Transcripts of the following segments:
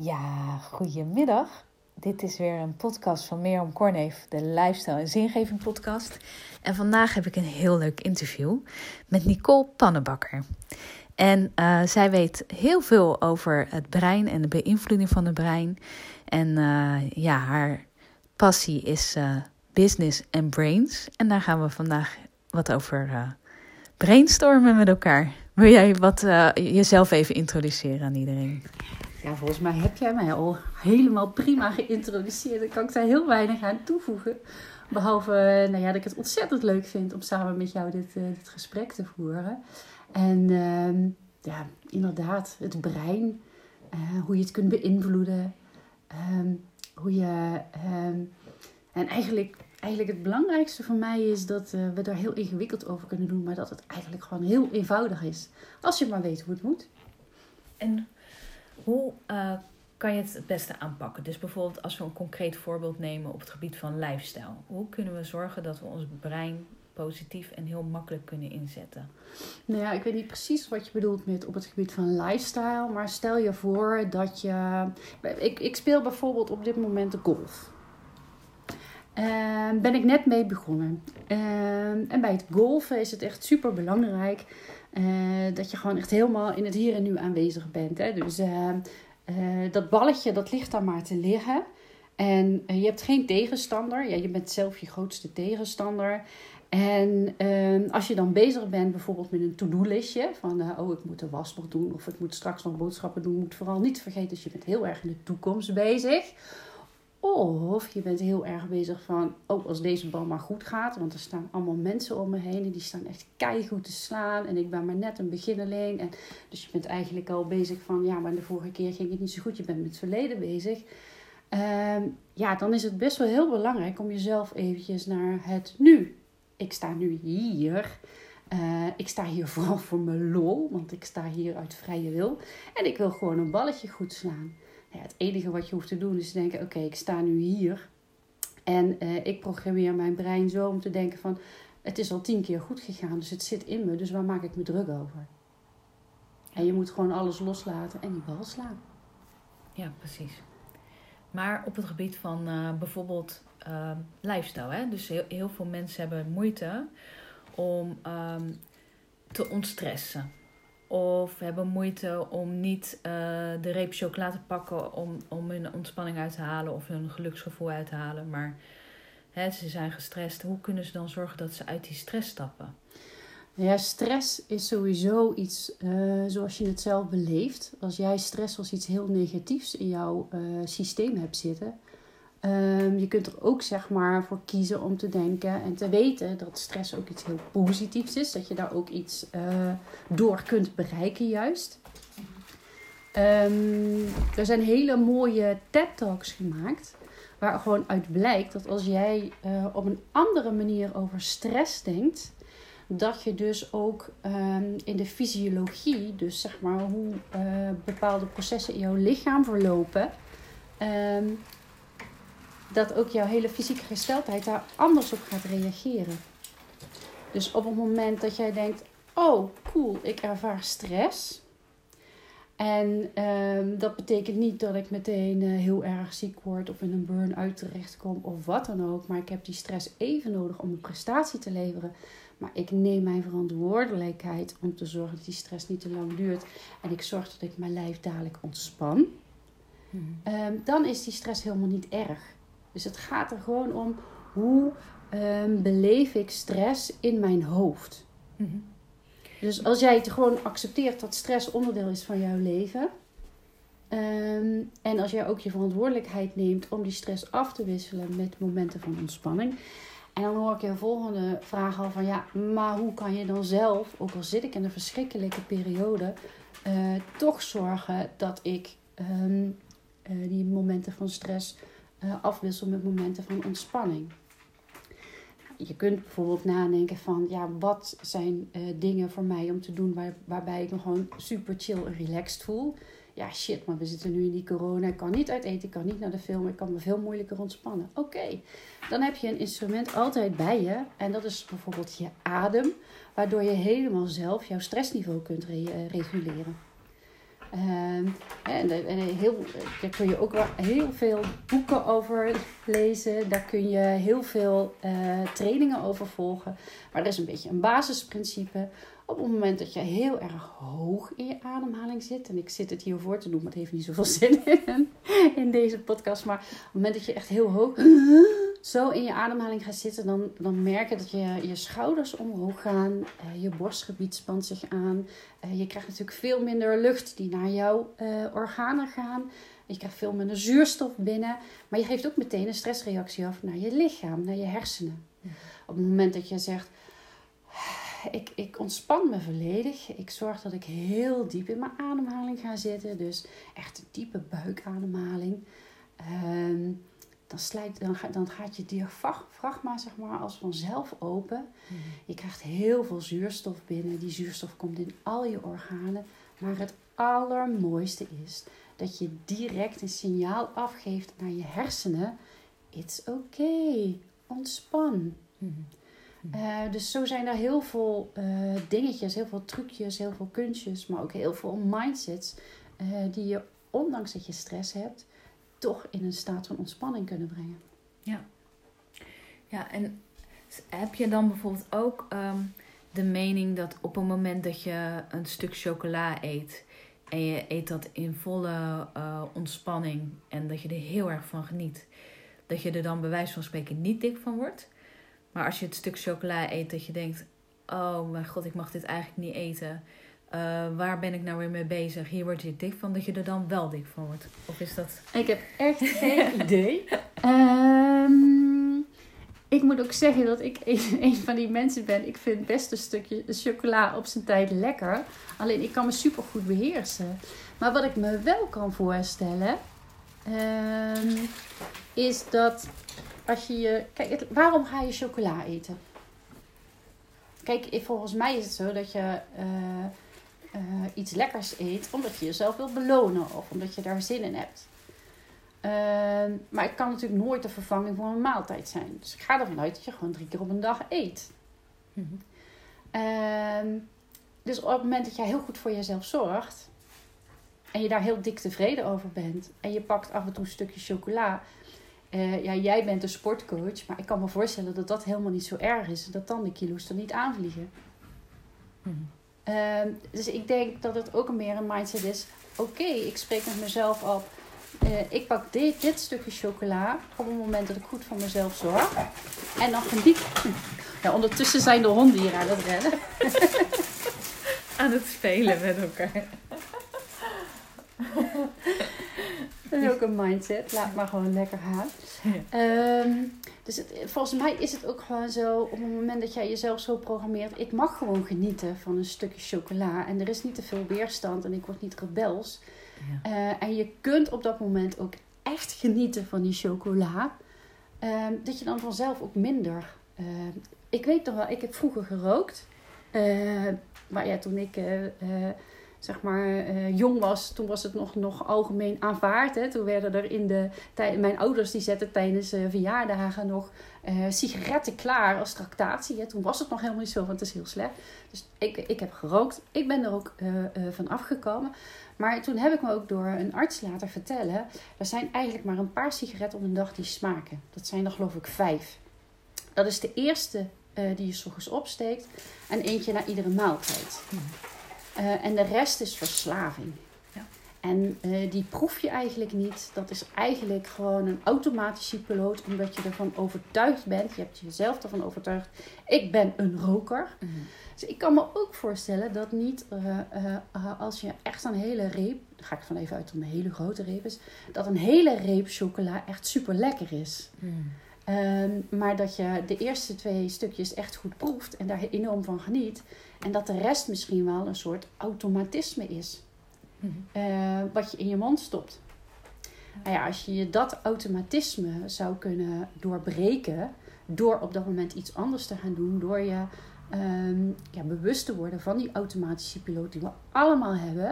Ja, goedemiddag. Dit is weer een podcast van Mirjam Korneef, de Lifestyle en Zingeving podcast. En vandaag heb ik een heel leuk interview met Nicole Pannenbakker. En uh, zij weet heel veel over het brein en de beïnvloeding van het brein. En uh, ja, haar passie is uh, business en brains. En daar gaan we vandaag wat over brainstormen met elkaar. Wil jij wat, jezelf even introduceren aan iedereen? Volgens mij heb jij mij al helemaal prima geïntroduceerd. Dan kan ik daar heel weinig aan toevoegen. Behalve nou ja, dat ik het ontzettend leuk vind om samen met jou dit, uh, dit gesprek te voeren. En uh, ja, inderdaad, het brein, uh, hoe je het kunt beïnvloeden. Uh, hoe je. Ehm, en eigenlijk, eigenlijk het belangrijkste voor mij is dat eh, we daar heel ingewikkeld over kunnen doen, maar dat het eigenlijk gewoon heel eenvoudig is. Als je maar weet hoe het moet. En hoe uh, kan je het het beste aanpakken? Dus bijvoorbeeld als we een concreet voorbeeld nemen op het gebied van lifestyle. Hoe kunnen we zorgen dat we ons brein positief en heel makkelijk kunnen inzetten? Nou ja, ik weet niet precies wat je bedoelt met op het gebied van lifestyle. Maar stel je voor dat je... Ik, ik speel bijvoorbeeld op dit moment de golf. Uh, ben ik net mee begonnen. Uh, en bij het golfen is het echt super belangrijk uh, dat je gewoon echt helemaal in het hier en nu aanwezig bent. Hè? Dus uh, dat balletje dat ligt daar maar te liggen. En je hebt geen tegenstander. Ja, je bent zelf je grootste tegenstander. En uh, als je dan bezig bent bijvoorbeeld met een to-do-listje. Van oh, ik moet de was nog doen. Of ik moet straks nog boodschappen doen. Moet vooral niet vergeten dat je bent heel erg in de toekomst bezig. Of je bent heel erg bezig van, ook als deze bal maar goed gaat. Want er staan allemaal mensen om me heen en die staan echt keihard te slaan. En ik ben maar net een beginneling. En dus je bent eigenlijk al bezig van, ja, maar de vorige keer ging het niet zo goed. Je bent met het verleden bezig. Um, ja, dan is het best wel heel belangrijk om jezelf eventjes naar het nu. Ik sta nu hier. Uh, ik sta hier vooral voor mijn lol, want ik sta hier uit vrije wil. En ik wil gewoon een balletje goed slaan. Ja, het enige wat je hoeft te doen is te denken: oké, ik sta nu hier. En uh, ik programmeer mijn brein zo om te denken: van het is al tien keer goed gegaan, dus het zit in me, dus waar maak ik me druk over? En je moet gewoon alles loslaten en die bal slaan. Ja, precies. Maar op het gebied van uh, bijvoorbeeld uh, lifestyle, hè? dus heel, heel, veel mensen hebben moeite om um, te ontstressen. Of hebben moeite om niet uh, de reep chocola te pakken om, om hun ontspanning uit te halen of hun geluksgevoel uit te halen. Maar hè, ze zijn gestrest. Hoe kunnen ze dan zorgen dat ze uit die stress stappen? Ja, stress is sowieso iets uh, zoals je het zelf beleeft. Als jij stress als iets heel negatiefs in jouw uh, systeem hebt zitten, Um, je kunt er ook zeg maar voor kiezen om te denken en te weten dat stress ook iets heel positiefs is. Dat je daar ook iets uh, door kunt bereiken juist. Um, er zijn hele mooie TED-talks gemaakt. Waar gewoon uit blijkt dat als jij uh, op een andere manier over stress denkt. Dat je dus ook um, in de fysiologie, dus zeg maar hoe uh, bepaalde processen in jouw lichaam verlopen dat ook jouw hele fysieke gesteldheid daar anders op gaat reageren. Dus op het moment dat jij denkt: Oh, cool, ik ervaar stress. En um, dat betekent niet dat ik meteen uh, heel erg ziek word of in een burn-out terechtkom of wat dan ook. Maar ik heb die stress even nodig om een prestatie te leveren. Maar ik neem mijn verantwoordelijkheid om te zorgen dat die stress niet te lang duurt. En ik zorg dat ik mijn lijf dadelijk ontspan. Hmm. Um, dan is die stress helemaal niet erg. Dus het gaat er gewoon om hoe um, beleef ik stress in mijn hoofd. Mm -hmm. Dus als jij het gewoon accepteert dat stress onderdeel is van jouw leven. Um, en als jij ook je verantwoordelijkheid neemt om die stress af te wisselen met momenten van ontspanning. En dan hoor ik je volgende vraag al van ja, maar hoe kan je dan zelf, ook al zit ik in een verschrikkelijke periode, uh, toch zorgen dat ik um, uh, die momenten van stress afwissel met momenten van ontspanning. Je kunt bijvoorbeeld nadenken van, ja, wat zijn uh, dingen voor mij om te doen waar, waarbij ik me gewoon super chill en relaxed voel. Ja, shit, maar we zitten nu in die corona. Ik kan niet uit eten, ik kan niet naar de film, ik kan me veel moeilijker ontspannen. Oké, dan heb je een instrument altijd bij je. En dat is bijvoorbeeld je adem, waardoor je helemaal zelf jouw stressniveau kunt re uh, reguleren. Ehm, en, en heel, daar kun je ook wel heel veel boeken over lezen. Daar kun je heel veel uh, trainingen over volgen. Maar dat is een beetje een basisprincipe. Op het moment dat je heel erg hoog in je ademhaling zit. En ik zit het hier voor te doen, maar het heeft niet zoveel zin in, in deze podcast. Maar op het moment dat je echt heel hoog zo in je ademhaling gaat zitten, dan, dan merk je dat je, je schouders omhoog gaan. Uh, je borstgebied spant zich aan. Uh, je krijgt natuurlijk veel minder lucht die naar jouw uh, organen gaan. Je krijgt veel minder zuurstof binnen. Maar je geeft ook meteen een stressreactie af naar je lichaam, naar je hersenen. Op het moment dat je zegt, ik, ik ontspan me volledig. Ik zorg dat ik heel diep in mijn ademhaling ga zitten. Dus echt een diepe buikademhaling. Uh, dan, slijt, dan, dan gaat je diafragma zeg maar, als vanzelf open. Mhm. Je krijgt heel veel zuurstof binnen. Die zuurstof komt in al je organen. Maar het allermooiste is dat je direct een signaal afgeeft naar je hersenen. It's okay. Ontspan. Mhm. Uh, dus zo zijn er heel veel uh, dingetjes, heel veel trucjes, heel veel kunstjes, maar ook heel veel mindsets uh, die je, ondanks dat je stress hebt, toch in een staat van ontspanning kunnen brengen. Ja, ja en heb je dan bijvoorbeeld ook um, de mening dat op het moment dat je een stuk chocola eet en je eet dat in volle ontspanning en dat je er heel erg van geniet, dat je er dan bij wijze van spreken niet dik van wordt? Maar als je het stuk chocola eet, dat je denkt: Oh mijn god, ik mag dit eigenlijk niet eten. Uh, waar ben ik nou weer mee bezig? Hier word je dik van, dat je er dan wel dik van wordt. Of is dat. Ik heb echt geen idee. Um, ik moet ook zeggen dat ik een, van die mensen ben. Ik vind best een stukje chocola op zijn tijd lekker. Alleen ik kan me super goed beheersen. Maar wat ik me wel kan voorstellen. Um, is dat als je je. Kijk, waarom ga je chocola eten? Kijk, volgens mij is het zo dat je uh, uh, iets lekkers eet omdat je jezelf wilt belonen of omdat je daar zin in hebt. Uh, maar het kan natuurlijk nooit de vervanging voor een maaltijd zijn. Dus ik ga ervan uit dat je gewoon drie keer op een dag eet. Mm dus op het moment dat jij heel goed voor jezelf zorgt en je daar heel dik tevreden over bent en je pakt af en toe een stukje chocola, uh, ja, jij bent een sportcoach, maar ik kan me voorstellen dat dat helemaal niet zo erg is. Dat dan de kilo's er niet aanvliegen. Hmm. Uh, dus ik denk dat het ook meer een mindset is. Oké, ik spreek met mezelf af. Uh, ik pak dit, dit stukje chocola op het moment dat ik goed voor mezelf zorg. En dan geniet Ja, ondertussen zijn de honden hier aan het rennen. aan het spelen met elkaar. Dat is ook een mindset. Laat maar gewoon lekker gaan. Ehm, dus het, volgens mij is het ook gewoon zo, op het moment dat jij jezelf zo programmeert, ik mag gewoon genieten van een stukje chocola. En er is niet te veel weerstand en ik word niet rebels. Ja. Uh, en je kunt op dat moment ook echt genieten van die chocola. Uh, dat je dan vanzelf ook minder. Uh, ik weet toch wel, ik heb vroeger gerookt. Eh, maar ja, toen ik zeg maar, uh, jong was, toen was het nog, nog algemeen aanvaard. Hè. Toen werden er in de tijd, mijn ouders die zetten tijdens uh, verjaardagen nog uh, sigaretten klaar als tractatie. Hè. Toen was het nog helemaal niet zo, want het is heel slecht. Dus ik, ik heb gerookt. Ik ben er ook van afgekomen. Maar toen heb ik me ook door een arts laten vertellen: er zijn eigenlijk maar een paar sigaretten op een dag die smaken. Dat zijn er geloof ik vijf. Dat is de eerste die je s ochtends opsteekt en eentje na iedere maaltijd. Hmm. Uh, en de rest is verslaving. Ja. En uh, die proef je eigenlijk niet. Dat is eigenlijk gewoon een automatische piloot, omdat je ervan overtuigd bent. Je hebt jezelf ervan overtuigd. Ik ben een roker. Mm -hmm. Dus ik kan me ook voorstellen dat niet uh, als je echt een hele reep, ga ik van even uit dat een hele grote reep is, dat een hele reep chocola echt super lekker is. Mm. Um, maar dat je de eerste twee stukjes echt goed proeft en daar enorm van geniet. En dat de rest misschien wel een soort automatisme is. Mm uh, wat je in je mond stopt. Nou ja, als je dat automatisme zou kunnen doorbreken. Door op dat moment iets anders te gaan doen. Door je um, ja, bewust te worden van die automatische piloot die we allemaal hebben.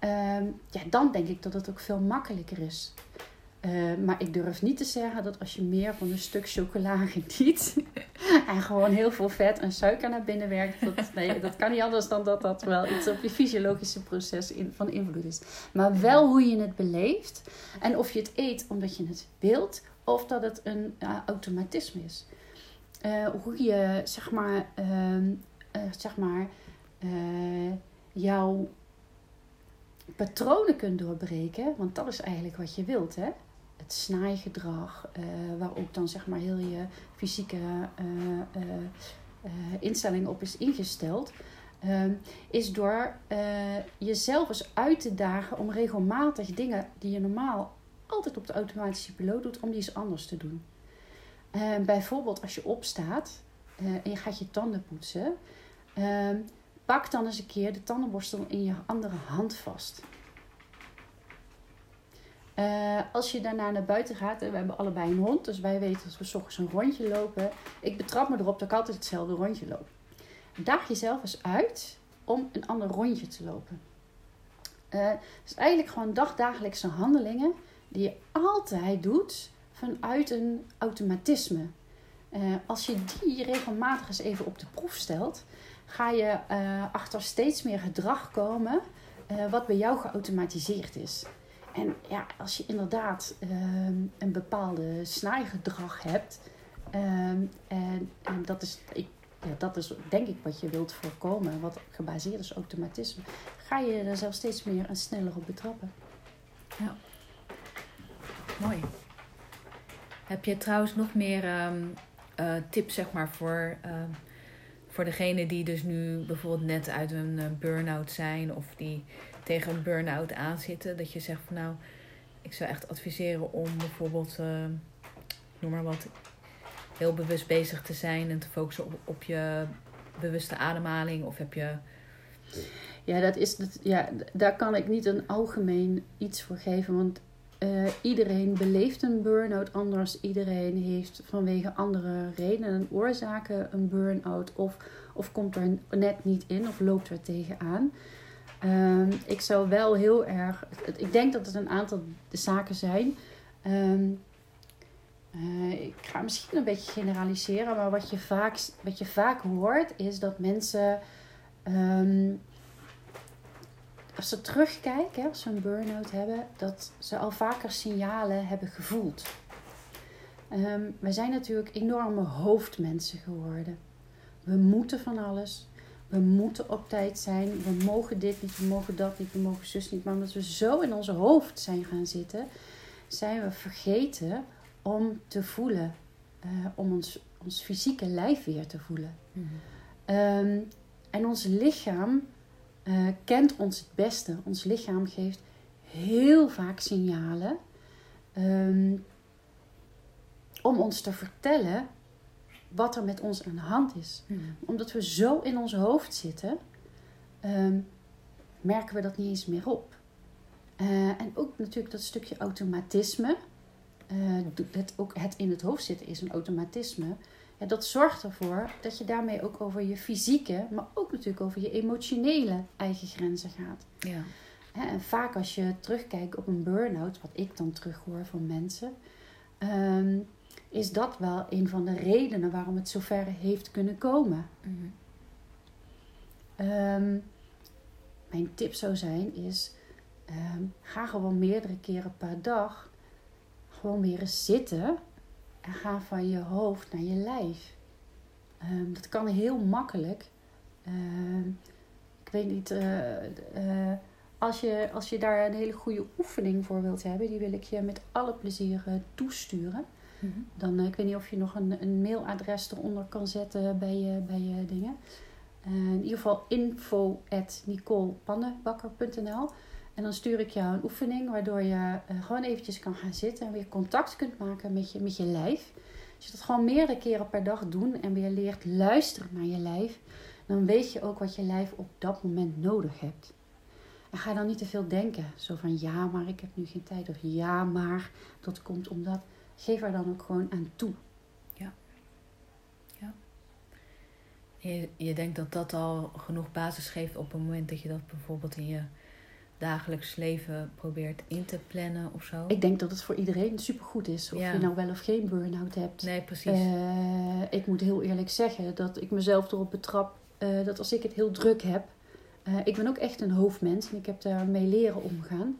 Um, ja, dan denk ik dat het ook veel makkelijker is. Eh, maar ik durf niet te zeggen dat als je meer van een stuk chocola geniet en gewoon heel veel vet en suiker naar binnen werkt, dat, nee, dat kan niet anders dan dat dat wel iets op je fysiologische proces van invloed is. Maar wel hoe je het beleeft en of je het eet omdat je het wilt of dat het een automatisme is. Uh, hoe je zeg maar, uh, zeg maar jouw patronen kunt doorbreken, want dat is eigenlijk wat je wilt, hè? Het snaaigedrag, uh, waar ook dan zeg maar heel je fysieke uh, uh, instelling op is ingesteld, ehm, is door jezelf eens uit te dagen om regelmatig dingen die je normaal altijd op de automatische piloot doet, om die eens anders te doen. Ehm, bijvoorbeeld als je opstaat en je gaat je tanden poetsen, ehm, Pak dan eens een keer de tandenborstel in je andere hand vast. Uh, als je daarna naar buiten gaat, en we hebben allebei een hond, dus wij weten als we s ochtends een rondje lopen. Ik betrap me erop dat ik altijd hetzelfde rondje loop. Daag jezelf eens uit om een ander rondje te lopen. Uh, dus eigenlijk gewoon dagdagelijkse handelingen die je altijd doet vanuit een automatisme. Als je die regelmatig eens even op de proef stelt, ga je achter steeds meer gedrag komen wat bij jou geautomatiseerd is. En ja, als je inderdaad uh, een bepaalde snaaigedrag hebt, ehm, en, en, dat, is, ik, ja, dat is denk ik wat je wilt voorkomen, wat gebaseerd is op automatisme, ga je er zelf steeds meer en sneller op betrappen. Ja, mooi. Heb je trouwens nog meer um, tips zeg maar, voor ehm, voor degene die dus nu bijvoorbeeld net uit een uh, burn-out zijn of die tegen een burn-out aanzitten, dat je zegt van nou, ik zou echt adviseren om bijvoorbeeld, uh, noem maar wat, heel bewust bezig te zijn en te focussen op, op je bewuste ademhaling of heb je. Ja, dat is, ja, daar kan ik niet een algemeen iets voor geven, want uh, iedereen beleeft een burn-out anders. Iedereen heeft vanwege andere redenen en oorzaken een burn-out. Of, of komt er net niet in of loopt er tegenaan. Um, ik zou wel heel erg. Ik denk dat het een aantal zaken zijn. Um, uh, ik ga misschien een beetje generaliseren, maar wat je vaak, wat je vaak hoort is dat mensen. Um, als ze terugkijken, als ze een burn-out hebben, dat ze al vaker signalen hebben gevoeld. Wij zijn natuurlijk enorme hoofdmensen geworden. We moeten van alles. We moeten op tijd zijn. We mogen dit niet, we mogen dat niet, we mogen zus niet. Maar omdat we zo in onze hoofd zijn gaan zitten, zijn we vergeten om te voelen. Uh, om ons, ons fysieke lijf weer te voelen. Mm -hmm. um, en ons lichaam uh, kent ons het beste. Ons lichaam geeft heel vaak signalen um, om ons te vertellen wat er met ons aan de hand is. Hmm. Omdat we zo in ons hoofd zitten, um, merken we dat niet eens meer op. Uh, en ook natuurlijk dat stukje automatisme. Uh, het, ook het in het hoofd zitten is een automatisme. Ja, dat zorgt ervoor dat je daarmee ook over je fysieke, maar ook natuurlijk over je emotionele eigen grenzen gaat. Ja. En vaak als je terugkijkt op een burn-out, wat ik dan terughoor van mensen, um, is dat wel een van de redenen waarom het zover heeft kunnen komen. Mm-hmm. um, mijn tip zou zijn is, um, ga gewoon meerdere keren per dag gewoon weer eens zitten en ga van je hoofd naar je lijf. Um, dat kan heel makkelijk. Ik weet niet, uh, uh, als, je, als je daar een hele goede oefening voor wilt hebben, die wil ik je met alle plezier eh, toesturen. -hmm. Dan, ik weet niet of je nog een, een mailadres eronder kan zetten bij je, bij je dingen. in ieder geval info at en dan stuur ik jou een oefening waardoor je uh, gewoon eventjes kan gaan zitten en weer contact kunt maken met je, met je lijf. Als je dat gewoon meerdere keren per dag doet en weer leert luisteren naar je lijf, dan weet je ook wat je lijf op dat moment nodig hebt. En ga dan niet te veel denken. Zo van ja, maar ik heb nu geen tijd. Of ja, maar dat komt omdat. Geef er dan ook gewoon aan toe. Ja. Ja. Je, je denkt dat dat al genoeg basis geeft op het moment dat je dat bijvoorbeeld in je dagelijks leven probeert in te plannen of zo. Ik denk dat het voor iedereen supergoed is. Of Ja. je nou wel of geen burn-out hebt. Nee, precies. Eh, ik moet heel eerlijk zeggen dat ik mezelf erop betrap eh, dat als ik het heel druk heb. eh, ik ben ook echt een hoofdmens en ik heb daarmee leren omgaan.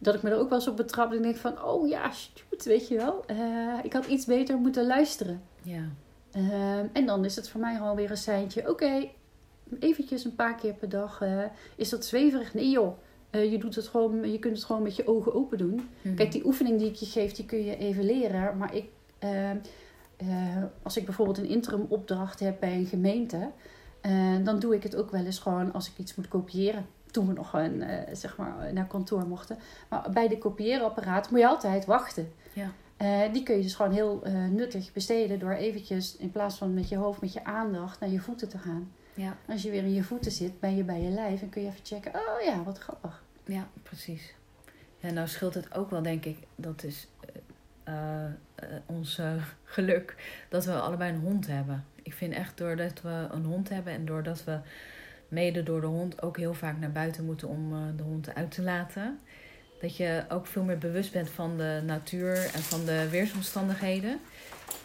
Ehm, dat ik me er ook wel eens op betrap. En denk van, oh ja, shoot, weet je wel. Eh, ik had iets beter moeten luisteren. ja. Ehm, en dan is het voor mij alweer een seintje. Oké, eventjes een paar keer per dag. eh, is dat zweverig? Nee joh. Eh, je, doet het gewoon, je kunt het gewoon met je ogen open doen. Mhm. Kijk, die oefening die ik je geef, die kun je even leren. Maar ik, eh, eh, als ik bijvoorbeeld een interim opdracht heb bij een gemeente, dan doe ik het ook wel eens gewoon als ik iets moet kopiëren. Toen we nog een, eh, zeg maar, naar kantoor mochten. Maar bij de kopieerapparaat moet je altijd wachten. Ja. Eh, die kun je dus gewoon heel eh, nuttig besteden door eventjes in plaats van met je hoofd, met je aandacht naar je voeten te gaan. Ja. Als je weer in je voeten zit, ben je bij je lijf en kun je even checken. Oh ja, wat grappig. Ja, precies. Ja, nou scheelt het ook wel, denk ik, dat is ons geluk, dat we allebei een hond hebben. Ik vind echt doordat we een hond hebben en doordat we mede door de hond ook heel vaak naar buiten moeten om eh, de hond uit te laten, dat je ook veel meer bewust bent van de natuur en van de weersomstandigheden.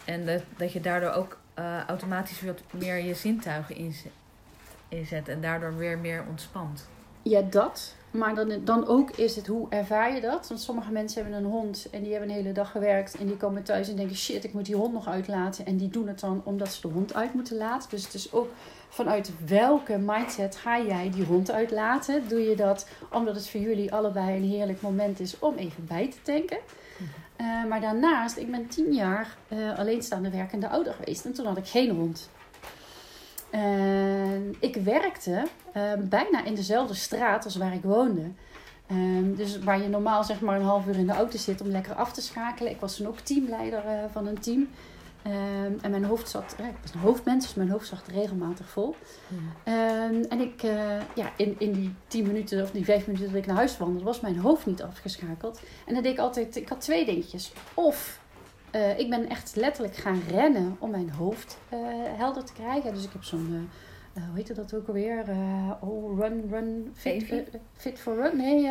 En dat, dat je daardoor ook eh, automatisch wat meer je zintuigen inzet, inzet en daardoor weer meer ontspant. Ja, dat. Maar dan, dan ook is het, hoe ervaar je dat? Want sommige mensen hebben een hond en die hebben een hele dag gewerkt. En die komen thuis en denken, shit, ik moet die hond nog uitlaten. En die doen het dan omdat ze de hond uit moeten laten. Dus het is ook vanuit welke mindset ga jij die hond uitlaten? Doe je dat omdat het voor jullie allebei een heerlijk moment is om even bij te tanken? Eh, maar daarnaast, ik ben tien jaar eh, alleenstaande werkende ouder geweest. En toen had ik geen hond. En ik werkte eh, bijna in dezelfde straat als waar ik woonde. Ehm, dus waar je normaal zeg maar een half uur in de auto zit om lekker af te schakelen. Ik was toen ook teamleider eh, van een team. Ehm, en mijn hoofd zat, ik was een hoofdmens, dus mijn hoofd zat regelmatig vol. Ehm, en ik, eh, ja, in, in die tien minuten of die vijf minuten dat ik naar huis wandelde, was mijn hoofd niet afgeschakeld. En dan deed ik altijd, ik had twee dingetjes. Of eh, ik ben echt letterlijk gaan rennen om mijn hoofd eh, helder te krijgen. Dus ik heb zo'n, eh, hoe heette dat ook alweer? Oh, run, run, fit, fit for run? Nee,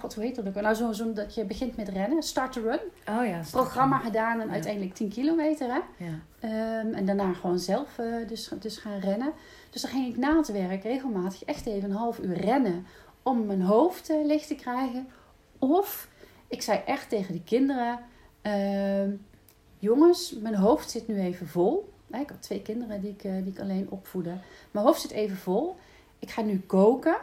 god, hoe heet dat ook? Nou, zo'n zo dat je begint met rennen. Start to run. Oh ja. Programma gedaan en Ja. uiteindelijk 10 kilometer, hè? Ja. Ehm, en daarna gewoon zelf dus, dus gaan rennen. Dus dan ging ik na het werk regelmatig echt even een half uur rennen om mijn hoofd licht te krijgen. Of ik zei echt tegen de kinderen: ehm, Jongens, mijn hoofd zit nu even vol. Ik had twee kinderen die ik, eh, die ik alleen opvoedde. Mijn hoofd zit even vol. Ik ga nu koken.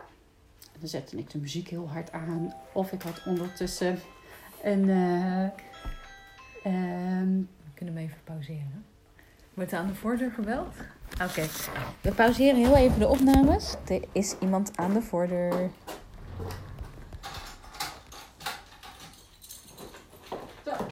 En dan zette ik de muziek heel hard aan. Of ik had ondertussen een. ehm, We kunnen hem even pauzeren. Wordt er aan de voordeur gebeld? Oké. We pauzeren heel even de opnames. Er is iemand aan de voordeur.